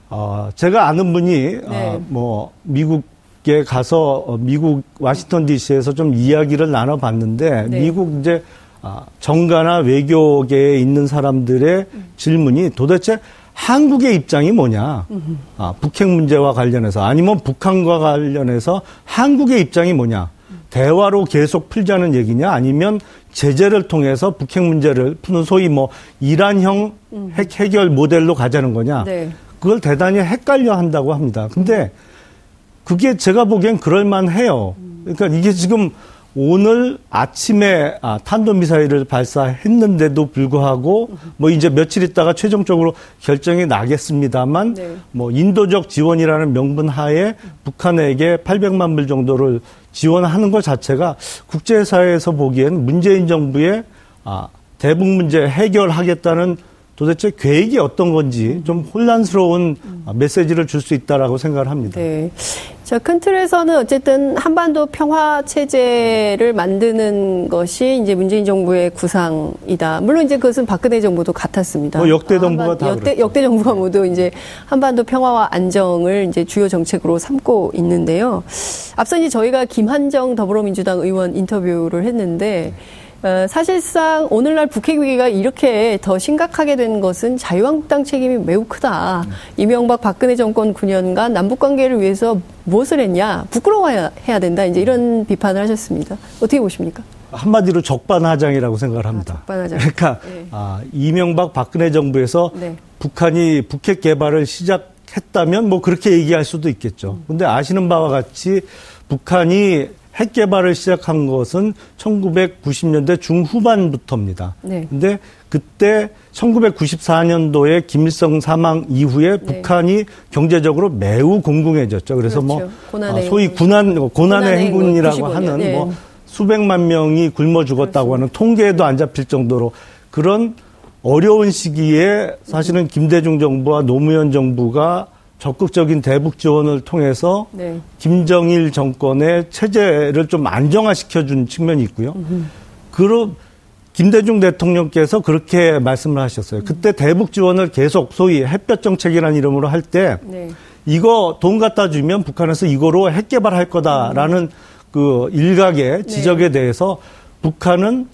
어 제가 아는 분이 네. 어 뭐 미국에 가서 어, 미국 와싱턴 D.C.에서 좀 이야기를 나눠봤는데 네. 미국 이제 아, 정가나 외교계에 있는 사람들의 질문이 도대체 한국의 입장이 뭐냐? 아, 북핵 문제와 관련해서 아니면 북한과 관련해서 한국의 입장이 뭐냐? 대화로 계속 풀자는 얘기냐? 아니면 제재를 통해서 북핵 문제를 푸는 소위 뭐 이란형 음. 핵 해결 모델로 가자는 거냐. 네. 그걸 대단히 헷갈려 한다고 합니다. 근데 그게 제가 보기엔 그럴만 해요. 그러니까 이게 지금 오늘 아침에 아, 탄도미사일을 발사했는데도 불구하고 뭐 이제 며칠 있다가 최종적으로 결정이 나겠습니다만 네. 뭐 인도적 지원이라는 명분 하에 북한에게 800만 불 정도를 지원하는 것 자체가 국제사회에서 보기엔 문재인 정부의 아, 대북 문제 해결하겠다는 도대체 계획이 어떤 건지 좀 혼란스러운 메시지를 줄 수 있다라고 생각을 합니다. 네. 자, 큰 틀에서는 어쨌든 한반도 평화 체제를 만드는 것이 이제 문재인 정부의 구상이다. 물론 이제 그것은 박근혜 정부도 같았습니다. 뭐 역대 정부가 아, 다 역대, 역대 정부가 모두 이제 한반도 평화와 안정을 이제 주요 정책으로 삼고 있는데요. 앞서 이제 저희가 김한정 더불어민주당 의원 인터뷰를 했는데 어, 사실상 오늘날 북핵 위기가 이렇게 더 심각하게 된 것은 자유한국당 책임이 매우 크다. 음. 이명박 박근혜 정권 9년간 남북 관계를 위해서 무엇을 했냐? 부끄러워해야 된다. 이제 이런 비판을 하셨습니다. 어떻게 보십니까? 한마디로 적반하장이라고 생각을 합니다. 아, 적반하장. 그러니까 네. 아, 이명박 박근혜 정부에서 네. 북한이 북핵 개발을 시작 했다면 뭐 그렇게 얘기할 수도 있겠죠. 근데 아시는 바와 같이 북한이 핵 개발을 시작한 것은 1990년대 중후반부터입니다. 네. 근데 그때 1994년도에 김일성 사망 이후에 네. 북한이 경제적으로 매우 공공해졌죠. 그래서 뭐 그렇죠. 뭐 고난의 소위 군한 고난의, 고난의 행군이라고 하는 네. 뭐 수백만 명이 굶어 죽었다고. 하는 통계에도 안 잡힐 정도로 그런 어려운 시기에 사실은 김대중 정부와 노무현 정부가 적극적인 대북 지원을 통해서 네. 김정일 정권의 체제를 좀 안정화시켜 준 측면이 있고요. 그러 김대중 대통령께서 그렇게 말씀을 하셨어요. 그때 대북 지원을 계속 소위 햇볕 정책이라는 이름으로 할때 네. 이거 돈 갖다 주면 북한에서 이거로 핵 개발할 거다라는 음. 그 일각의 네. 지적에 네. 대해서 북한은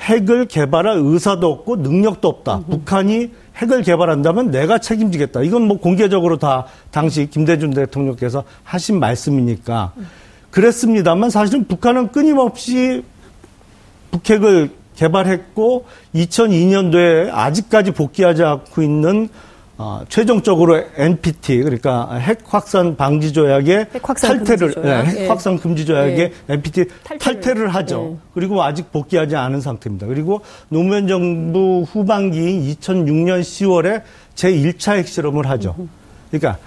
핵을 개발할 의사도 없고 능력도 없다. 음. 북한이 핵을 개발한다면 내가 책임지겠다. 이건 뭐 공개적으로 다 당시 김대중 대통령께서 하신 말씀이니까 그랬습니다만 사실은 북한은 끊임없이 북핵을 개발했고 2002년도에 아직까지 복귀하지 않고 있는 어, 최종적으로 NPT 그러니까 핵 확산 방지 조약의 탈퇴를 조약. 네, 핵 예. 확산 금지 조약의 예. NPT 탈퇴를, 탈퇴를 하죠. 예. 그리고 아직 복귀하지 않은 상태입니다. 그리고 노무현 정부 후반기인 2006년 10월에 제 1차 핵실험을 하죠. 그러니까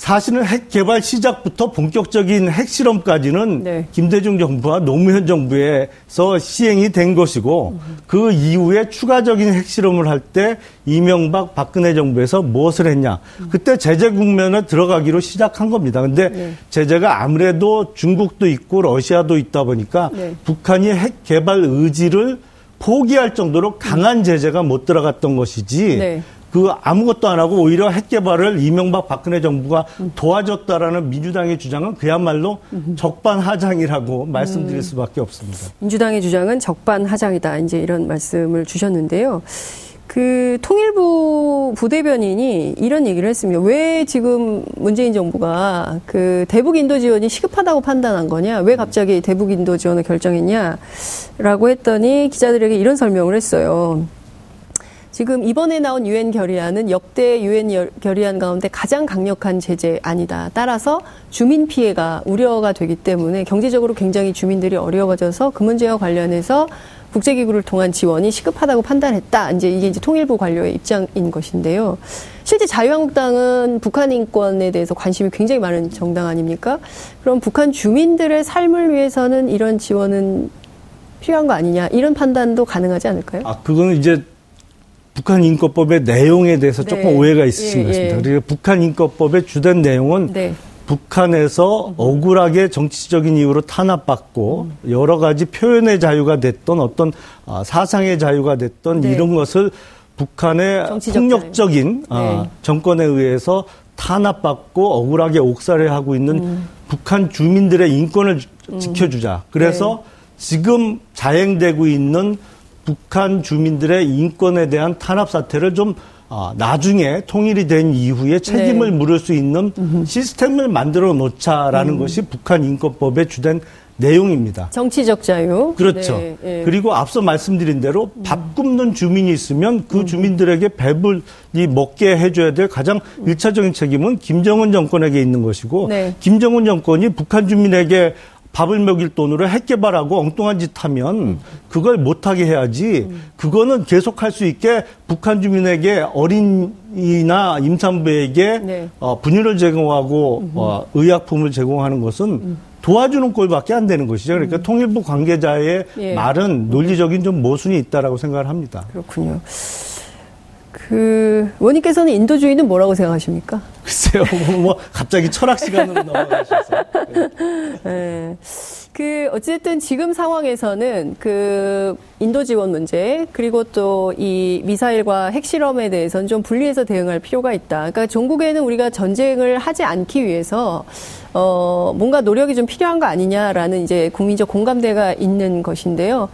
사실은 핵 개발 시작부터 본격적인 핵 실험까지는 네. 김대중 정부와 노무현 정부에서 시행이 된 것이고 음. 그 이후에 추가적인 핵 실험을 할 때 이명박 박근혜 정부에서 무엇을 했냐. 음. 그때 제재 국면에 들어가기로 시작한 겁니다. 근데 네. 제재가 아무래도 중국도 있고 러시아도 있다 보니까 네. 북한이 핵 개발 의지를 포기할 정도로 강한 제재가 못 들어갔던 것이지 네. 그 아무것도 안 하고 오히려 핵 개발을 이명박 박근혜 정부가 도와줬다라는 민주당의 주장은 그야말로 적반하장이라고 말씀드릴 수밖에 없습니다. 민주당의 주장은 적반하장이다. 이제 이런 말씀을 주셨는데요. 그 통일부 부대변인이 이런 얘기를 했습니다. 왜 지금 문재인 정부가 그 대북 인도 지원이 시급하다고 판단한 거냐? 왜 갑자기 대북 인도 지원을 결정했냐? 라고 했더니 기자들에게 이런 설명을 했어요. 지금 이번에 나온 유엔 결의안은 역대 유엔 결의안 가운데 가장 강력한 제재 아니다. 따라서 주민 피해가 우려가 되기 때문에 경제적으로 굉장히 주민들이 어려워져서 그 문제와 관련해서 국제기구를 통한 지원이 시급하다고 판단했다. 이제 이게 이제 통일부 관료의 입장인 것인데요. 실제 자유한국당은 북한 인권에 대해서 관심이 굉장히 많은 정당 아닙니까? 그럼 북한 주민들의 삶을 위해서는 이런 지원은 필요한 거 아니냐 이런 판단도 가능하지 않을까요? 아 그거는 이제 북한 인권법의 내용에 대해서 네. 조금 오해가 있으신 예, 것 같습니다. 예. 그리고 북한 인권법의 주된 내용은 네. 북한에서 억울하게 정치적인 이유로 탄압받고 음. 여러 가지 표현의 자유가 됐던 어떤 아, 사상의 자유가 됐던 네. 이런 것을 북한의 폭력적인 아, 네. 정권에 의해서 탄압받고 억울하게 옥살해 하고 있는 음. 북한 주민들의 인권을 음. 지켜주자. 그래서 네. 지금 자행되고 있는 북한 주민들의 인권에 대한 탄압 사태를 좀 어, 나중에 통일이 된 이후에 책임을 네. 물을 수 있는 시스템을 만들어 놓자라는 음. 것이 북한 인권법의 주된 내용입니다. 정치적 자유. 그렇죠. 네, 네. 그리고 앞서 말씀드린 대로 밥 굶는 주민이 있으면 그 음. 주민들에게 배불리 먹게 해줘야 될 가장 일차적인 책임은 김정은 정권에게 있는 것이고 네. 김정은 정권이 북한 주민에게 밥을 먹일 돈으로 핵 개발하고 엉뚱한 짓 하면 그걸 못하게 해야지 그거는 계속할 수 있게 북한 주민에게 어린이나 임산부에게 네. 어, 분유를 제공하고 어, 의약품을 제공하는 것은 도와주는 꼴밖에 안 되는 것이죠. 그러니까 음. 통일부 관계자의 예. 말은 논리적인 좀 모순이 있다라고 생각을 합니다. 그렇군요. 그 원님께서는 인도주의는 뭐라고 생각하십니까? 글쎄요, 뭐, 뭐 갑자기 철학 시간으로 넘어가셔서. 네. 그 어쨌든 지금 상황에서는 그 인도 지원 문제 그리고 또 이 미사일과 핵실험에 대해서는 좀 분리해서 대응할 필요가 있다. 그러니까 종국에는 우리가 전쟁을 하지 않기 위해서 어 뭔가 노력이 좀 필요한 거 아니냐라는 이제 국민적 공감대가 있는 것인데요.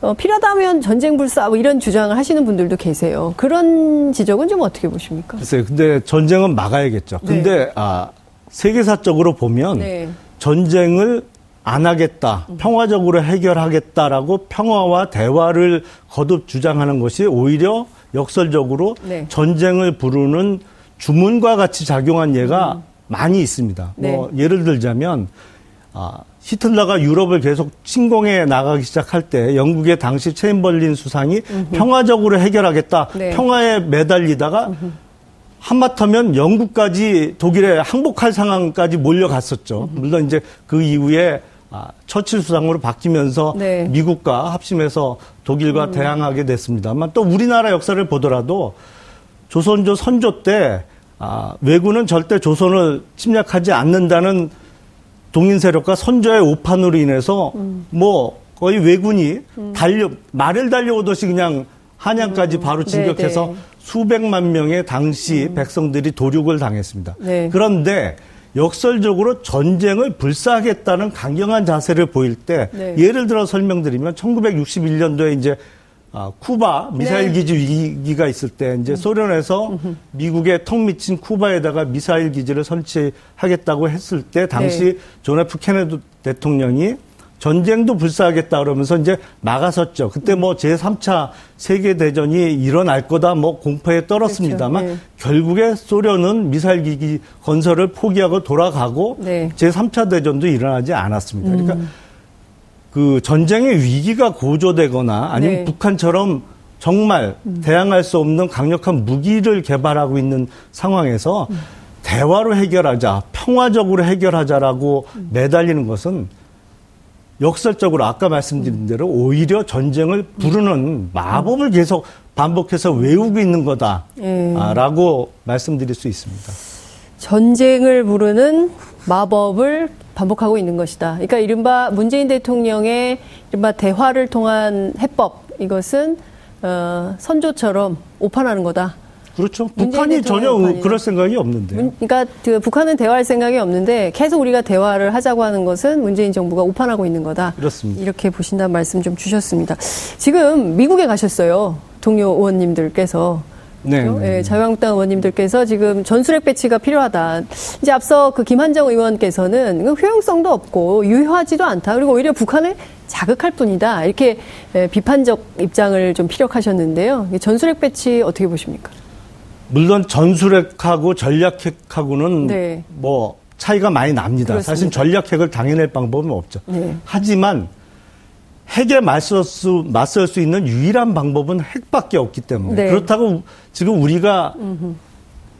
어, 필요하다면 전쟁 불사 뭐 이런 주장을 하시는 분들도 계세요. 그런 지적은 좀 어떻게 보십니까? 글쎄요. 근데 전쟁은 막아야겠죠. 네. 근데 네. 아, 세계사적으로 보면 네. 전쟁을 안 하겠다, 음. 평화적으로 해결하겠다라고 평화와 대화를 거듭 주장하는 것이 오히려 역설적으로 네. 전쟁을 부르는 주문과 같이 작용한 예가 음. 많이 있습니다. 뭐 네. 예를 들자면 아, 히틀러가 유럽을 계속 침공해 나가기 시작할 때 영국의 당시 체인벌린 수상이 음흠. 평화적으로 해결하겠다. 네. 평화에 매달리다가 음흠. 한마터면 영국까지 독일에 항복할 상황까지 몰려갔었죠. 음흠. 물론 이제 그 이후에 아, 처칠 수상으로 바뀌면서 네. 미국과 합심해서 독일과 음. 대항하게 됐습니다만 또 우리나라 역사를 보더라도 조선조 선조 때 아, 외구는 절대 조선을 침략하지 않는다는 동인 세력과 선조의 오판으로 인해서 음. 뭐 거의 왜군이 음. 달려 말을 달려오듯이 그냥 한양까지 음. 바로 진격해서 네네. 네. 수백만 명의 당시 음. 백성들이 도륙을 당했습니다. 네. 그런데 역설적으로 전쟁을 불사하겠다는 강경한 자세를 보일 때 네. 예를 들어 설명드리면 1961년도에 이제 아, 쿠바 미사일 네. 기지 위기가 있을 때 이제 음. 소련에서 미국의 턱밑인 쿠바에다가 미사일 기지를 설치하겠다고 했을 때 당시 네. 존 F 케네디 대통령이 전쟁도 불사하겠다 그러면서 이제 나가섰죠. 그때 뭐 제3차 세계대전이 일어날 거다 뭐 공포에 떨었습니다만 그렇죠. 네. 결국에 소련은 미사일 기지 건설을 포기하고 돌아가고 네. 제3차 대전도 일어나지 않았습니다. 그러니까 음. 그 전쟁의 위기가 고조되거나 아니면 네. 북한처럼 정말 음. 대항할 수 없는 강력한 무기를 개발하고 있는 상황에서 음. 대화로 해결하자, 평화적으로 해결하자라고 음. 매달리는 것은 역설적으로 아까 말씀드린 대로 오히려 전쟁을 부르는 마법을 계속 반복해서 외우고 있는 거다라고 예. 말씀드릴 수 있습니다. 전쟁을 부르는 마법을 반복하고 있는 것이다. 그러니까 이른바 문재인 대통령의 이른바 대화를 통한 해법 이것은 어, 선조처럼 오판하는 거다. 그렇죠. 북한이 전혀 그럴 생각이 없는데. 그러니까 그 북한은 대화할 생각이 없는데 계속 우리가 대화를 하자고 하는 것은 문재인 정부가 오판하고 있는 거다. 그렇습니다. 이렇게 보신다는 말씀 좀 주셨습니다. 지금 미국에 가셨어요. 동료 의원님들께서. 네. 네. 네. 자유한국당 의원님들께서 지금 전술핵 배치가 필요하다. 이제 앞서 그 김한정 의원께서는 효용성도 없고 유효하지도 않다. 그리고 오히려 북한을 자극할 뿐이다. 이렇게 비판적 입장을 좀 피력하셨는데요. 전술핵 배치 어떻게 보십니까? 물론 전술핵하고 전략핵하고는 네. 뭐 차이가 많이 납니다. 그렇습니다. 사실 전략핵을 당해낼 방법은 없죠. 네. 하지만 핵에 맞설 수, 맞설 수 있는 유일한 방법은 핵밖에 없기 때문에 네. 그렇다고 지금 우리가 음흠.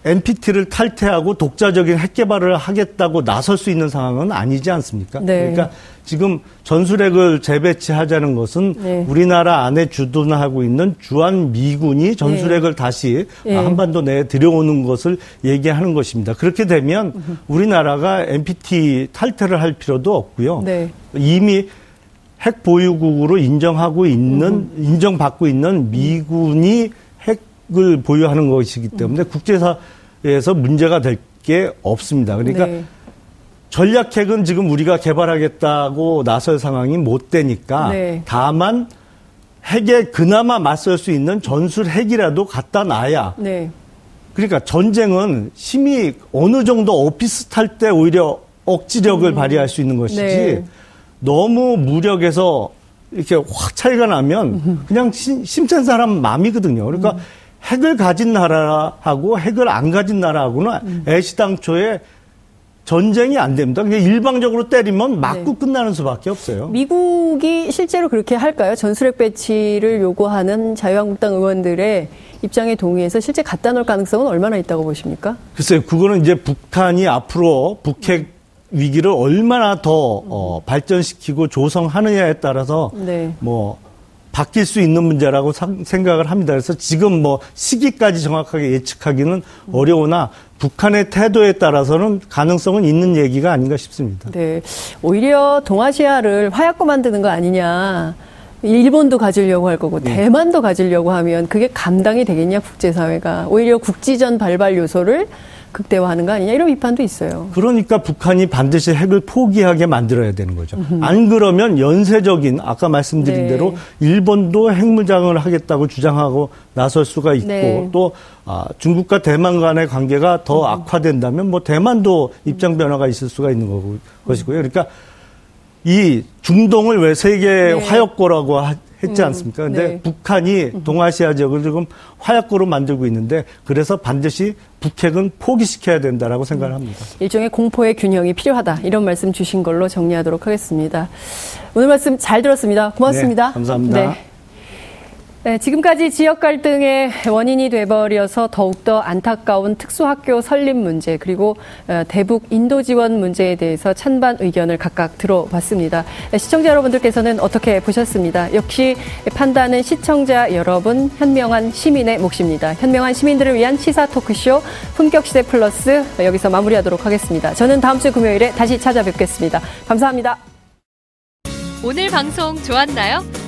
NPT를 탈퇴하고 독자적인 핵 개발을 하겠다고 나설 수 있는 상황은 아니지 않습니까? 네. 그러니까 지금 전술핵을 재배치하자는 것은 네. 우리나라 안에 주둔하고 있는 주한 미군이 전술핵을 네. 다시 네. 한반도 내에 들여오는 것을 얘기하는 것입니다. 그렇게 되면 우리나라가 NPT 탈퇴를 할 필요도 없고요. 네. 이미 핵 보유국으로 인정하고 있는 음. 인정받고 있는 미군이 핵을 보유하는 것이기 때문에 음. 국제사에서 문제가 될 게 없습니다. 그러니까 네. 전략핵은 지금 우리가 개발하겠다고 나설 상황이 못 되니까 네. 다만 핵에 그나마 맞설 수 있는 전술 핵이라도 갖다 놔야 네. 그러니까 전쟁은 힘이 어느 정도 오피스탈 때 오히려 억지력을 음. 발휘할 수 있는 것이지 네. 너무 무력해서 이렇게 확 차이가 나면 그냥 심, 심찬 사람 마음이거든요. 그러니까 음. 핵을 가진 나라하고 핵을 안 가진 나라하고는 음. 애시당초에 전쟁이 안 됩니다. 그냥 일방적으로 때리면 맞고 네. 끝나는 수밖에 없어요. 미국이 실제로 그렇게 할까요? 전술핵 배치를 요구하는 자유한국당 의원들의 입장에 동의해서 실제 갖다 놓을 가능성은 얼마나 있다고 보십니까? 글쎄요, 그거는 이제 북한이 앞으로 북핵 위기를 얼마나 더 어, 발전시키고 조성하느냐에 따라서 네. 뭐 바뀔 수 있는 문제라고 생각을 합니다. 그래서 지금 뭐 시기까지 정확하게 예측하기는 어려우나 북한의 태도에 따라서는 가능성은 있는 얘기가 아닌가 싶습니다. 네. 오히려 동아시아를 화약고 만드는 거 아니냐. 일본도 가지려고 할 거고 네. 대만도 가지려고 하면 그게 감당이 되겠냐 국제사회가 오히려 국지전 발발 요소를 극대화하는 거 아니냐 이런 비판도 있어요. 그러니까 북한이 반드시 핵을 포기하게 만들어야 되는 거죠. 안 그러면 연쇄적인 아까 말씀드린 네. 대로 일본도 핵무장을 하겠다고 주장하고 나설 수가 있고 네. 또 아, 중국과 대만 간의 관계가 더 음. 악화된다면 뭐 대만도 입장 변화가 있을 수가 있는 거고, 것이고요. 그러니까 이 중동을 왜 세계 네. 화역고라고 했지 음, 않습니까? 근데 네. 북한이 음. 동아시아 지역을 지금 화약고로 만들고 있는데 그래서 반드시 북핵은 포기시켜야 된다라고 생각을 합니다. 일종의 공포의 균형이 필요하다. 이런 말씀 주신 걸로 정리하도록 하겠습니다. 오늘 말씀 잘 들었습니다. 고맙습니다. 네, 감사합니다. 네. 네, 지금까지 지역 갈등의 원인이 돼버려서 더욱더 안타까운 특수학교 설립 문제 그리고 어, 대북 인도 지원 문제에 대해서 찬반 의견을 각각 들어봤습니다. 네, 시청자 여러분들께서는 어떻게 보셨습니다. 역시 판단은 시청자 여러분 현명한 시민의 몫입니다. 현명한 시민들을 위한 시사 토크쇼 품격시대 플러스 여기서 마무리하도록 하겠습니다. 저는 다음 주 금요일에 다시 찾아뵙겠습니다. 감사합니다. 오늘 방송 좋았나요?